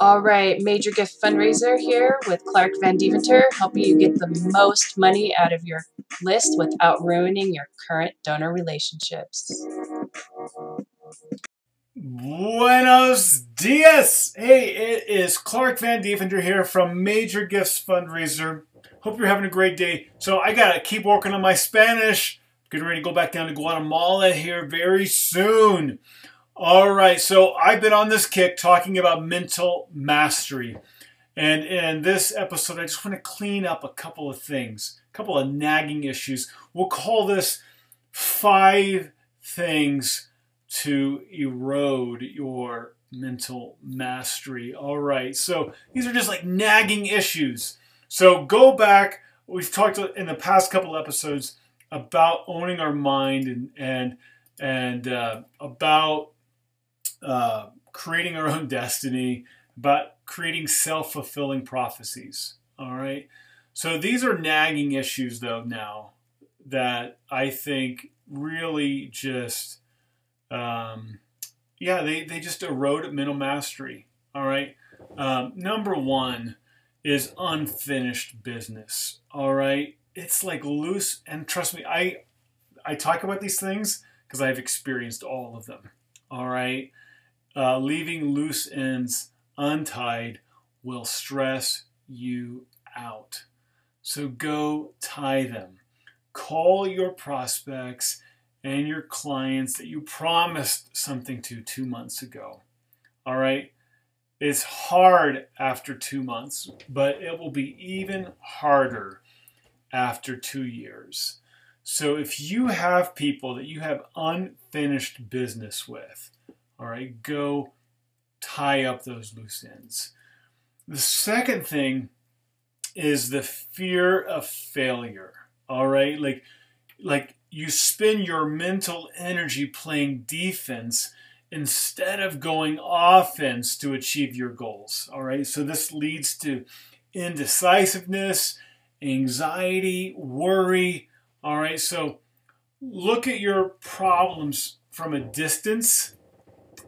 All right, Major Gift Fundraiser here with Clark Van Deventer, helping you get the most money out of your list without ruining your current donor relationships. Buenos dias! Hey, it is Clark Van Deventer here from Major Gifts Fundraiser. Hope you're having a great day. So I gotta keep working on my Spanish. Getting ready to go back down to Guatemala here very soon. All right, so I've been on this kick talking about mental mastery. And in this episode, I just want to clean up a couple of things, a couple of nagging issues. We'll call this five things to erode your mental mastery. All right, so these are just like nagging issues. So go back. We've talked in the past couple episodes about owning our mind and and and uh, about uh, creating our own destiny, about creating self fulfilling prophecies. All right. So these are nagging issues, though, now that I think really just, um, yeah, they, they just erode mental mastery. All right. Um, number one is unfinished business. All right. It's like loose, and trust me, I I talk about these things because I've experienced all of them. All right uh, leaving loose ends untied will stress you out. So go tie them. Call your prospects and your clients that you promised something to two months ago. All right? It's hard after two months, but it will be even harder after two years. So if you have people that you have unfinished business with, all right, go tie up those loose ends. The second thing is the fear of failure. All right, like like you spend your mental energy playing defense instead of going offense to achieve your goals. All right, so this leads to indecisiveness, anxiety, worry. All right, so look at your problems from a distance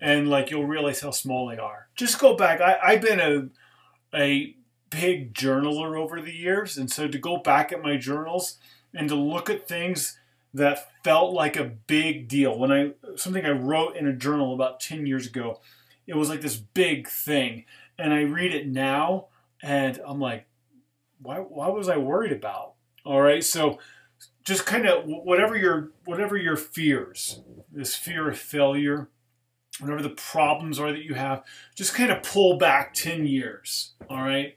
and like you'll realize how small they are. Just go back. I, I've been a a big journaler over the years, and so to go back at my journals and to look at things that felt like a big deal when I something I wrote in a journal about 10 years ago, it was like this big thing. And I read it now and I'm like, why why was I worried about? All right, so just kind of whatever your whatever your fears, this fear of failure, whatever the problems are that you have, just kind of pull back 10 years, all right?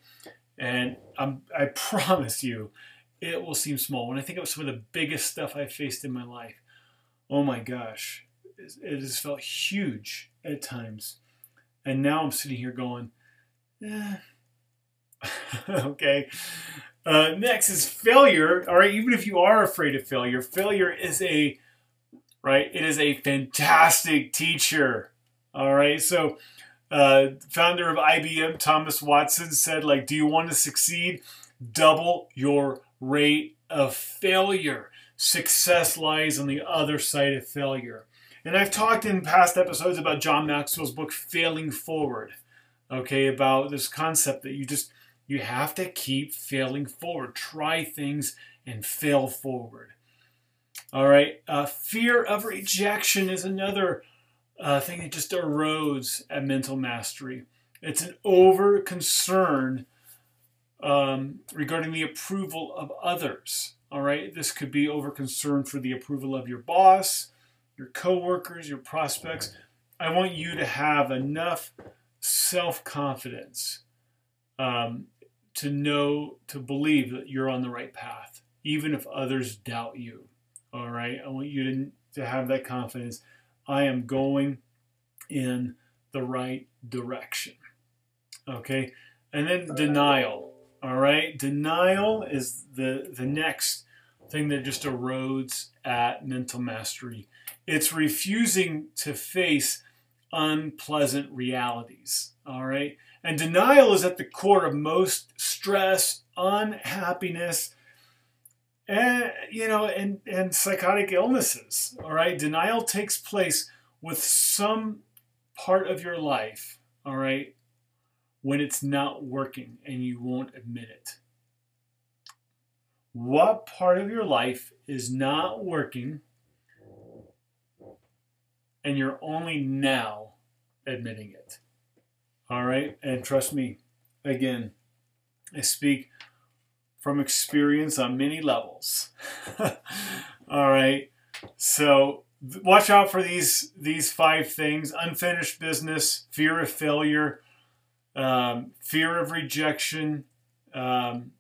And I'm, I promise you, it will seem small. When I think of some of the biggest stuff I've faced in my life, oh my gosh, it has felt huge at times. And now I'm sitting here going, eh. okay. Uh, next is failure. All right, even if you are afraid of failure, failure is a right. It is a fantastic teacher. All right. So, uh, founder of IBM, Thomas Watson, said, like, do you want to succeed? Double your rate of failure. Success lies on the other side of failure. And I've talked in past episodes about John Maxwell's book, Failing Forward. Okay, about this concept that you just you have to keep failing forward. Try things and fail forward. All right. Uh, fear of rejection is another uh, thing that just erodes at mental mastery. It's an over concern um, regarding the approval of others. All right, this could be over concern for the approval of your boss, your coworkers, your prospects. I want you to have enough self confidence um, to know, to believe that you're on the right path, even if others doubt you. All right, I want you to, to have that confidence I am going in the right direction. Okay? And then denial. All right? Denial is the the next thing that just erodes at mental mastery. It's refusing to face unpleasant realities. All right? And denial is at the core of most stress, unhappiness, and you know and and psychotic illnesses all right denial takes place with some part of your life all right when it's not working and you won't admit it? What part of your life is not working and you're only now admitting it? All right. And trust me, again, I speak from experience on many levels. All right. So watch out for these these five things: unfinished business, fear of failure, um, fear of rejection, um,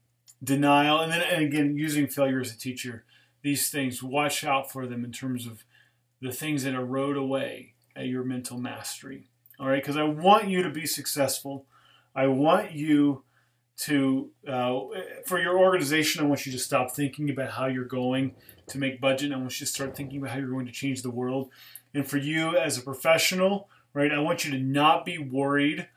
denial, and then and again using failure as a teacher. These things, watch out for them in terms of the things that erode away at your mental mastery. All right, because I want you to be successful. I want you to uh, for your organization. I want you to stop thinking about how you're going to make budget. I want you to start thinking about how you're going to change the world. And for you as a professional, right, I want you to not be worried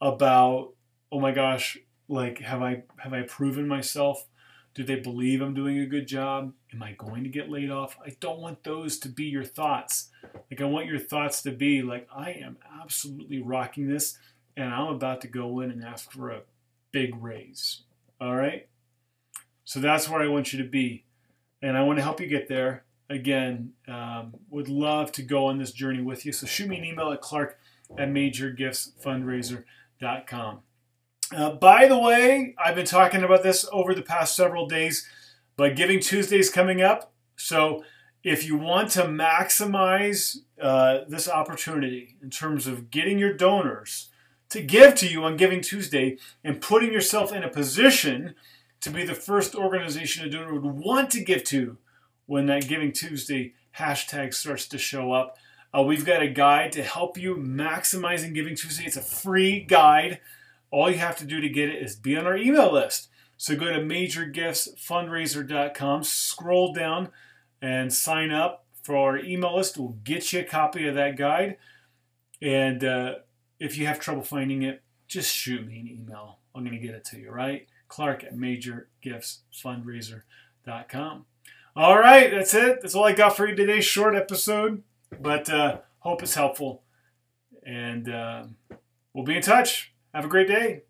about, oh my gosh, like have I have I proven myself? Do they believe I'm doing a good job? Am I going to get laid off? I don't want those to be your thoughts. Like I want your thoughts to be like I am absolutely rocking this and I'm about to go in and ask for a big raise. All right? So that's where I want you to be and I want to help you get there. Again, um, would love to go on this journey with you. So shoot me an email at clark at majorgiftsfundraiser.com. Uh, by the way, I've been talking about this over the past several days, but Giving Tuesday is coming up. So if you want to maximize uh, this opportunity in terms of getting your donors to give to you on Giving Tuesday and putting yourself in a position to be the first organization a donor would want to give to when that Giving Tuesday hashtag starts to show up. Uh, we've got a guide to help you maximizing Giving Tuesday. It's a free guide. All you have to do to get it is be on our email list. So go to majorgiftsfundraiser.com, scroll down, and sign up for our email list. We'll get you a copy of that guide. And uh, if you have trouble finding it, just shoot me an email. I'm going to get it to you, right? Clark at majorgiftsfundraiser.com. All right, that's it. That's all I got for you today. Short episode, but uh, hope it's helpful. And uh, we'll be in touch. Have a great day.